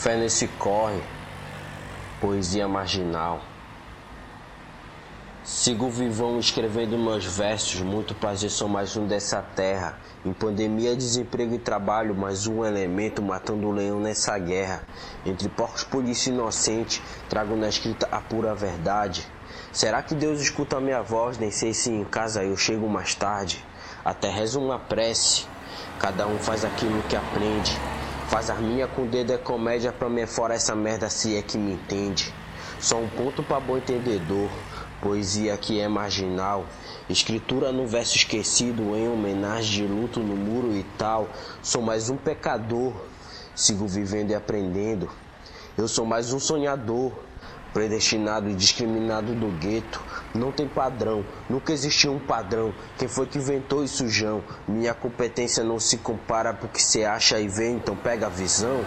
Fé nesse corre, poesia marginal. Sigo vivão escrevendo meus versos, muito prazer sou mais um dessa terra. Em pandemia, desemprego e trabalho, mais um elemento matando o leão nessa guerra. Entre porcos, polícia inocente, trago na escrita a pura verdade. Será que Deus escuta a minha voz? Nem sei se em casa eu chego mais tarde. Até rezo uma prece, cada um faz aquilo que aprende. Faz minha com o dedo é comédia pra mim é fora essa merda se é que me entende. Só um ponto pra bom entendedor. Poesia que é marginal. Escritura no verso esquecido em homenagem de luto no muro e tal. Sou mais um pecador. Sigo vivendo e aprendendo. Eu sou mais um sonhador predestinado e discriminado do gueto. Não tem padrão, nunca existiu um padrão. Quem foi que inventou isso, João? Minha competência não se compara porque você acha e vê, então pega a visão.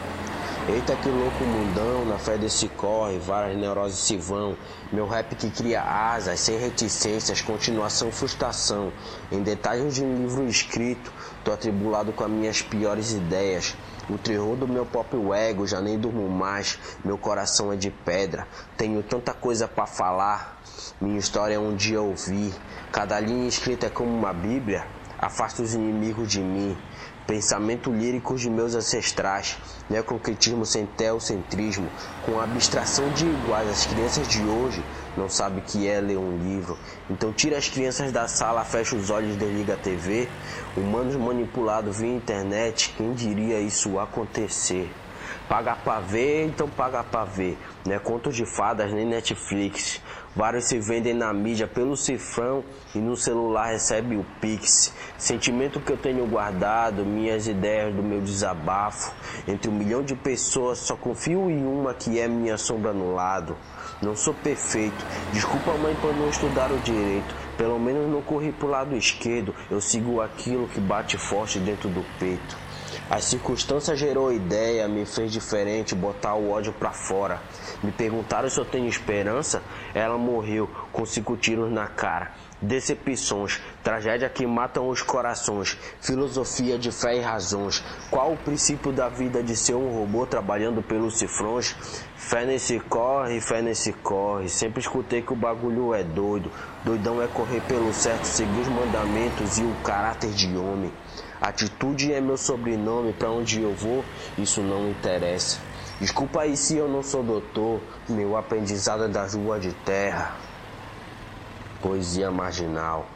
Eita que louco mundão, na fé desse corre, várias neuroses se vão. Meu rap que cria asas, sem reticências, continuação, frustração. Em detalhes de um livro escrito, tô atribulado com as minhas piores ideias. O terror do meu próprio ego, já nem durmo mais. Meu coração é de pedra. Tenho tanta coisa para falar. Minha história é um dia ouvir. Cada linha escrita é como uma Bíblia. Afasta os inimigos de mim. Pensamento lírico de meus ancestrais, neoconcretismo sem teocentrismo, com abstração de iguais. As crianças de hoje não sabem que é ler um livro. Então tira as crianças da sala, fecha os olhos, desliga a TV. Humanos manipulados via internet, quem diria isso acontecer? Paga pra ver, então paga pra ver. Não é conto de fadas nem Netflix. Vários se vendem na mídia pelo cifrão e no celular recebe o Pix. Sentimento que eu tenho guardado, minhas ideias do meu desabafo. Entre um milhão de pessoas, só confio em uma que é minha sombra no lado. Não sou perfeito, desculpa mãe por não estudar o direito. Pelo menos não corri pro lado esquerdo, eu sigo aquilo que bate forte dentro do peito. As circunstâncias gerou ideia, me fez diferente, botar o ódio pra fora. Me perguntaram se eu tenho esperança, ela morreu com cinco tiros na cara. Decepções, tragédia que matam os corações, filosofia de fé e razões. Qual o princípio da vida de ser um robô trabalhando pelos cifrões? Fé nesse corre, fé nesse corre. Sempre escutei que o bagulho é doido. Doidão é correr pelo certo, seguir os mandamentos e o caráter de homem. Atitude é meu sobrenome, pra onde eu vou, isso não interessa. Desculpa aí se eu não sou doutor, meu aprendizado é da rua de terra. Poesia marginal.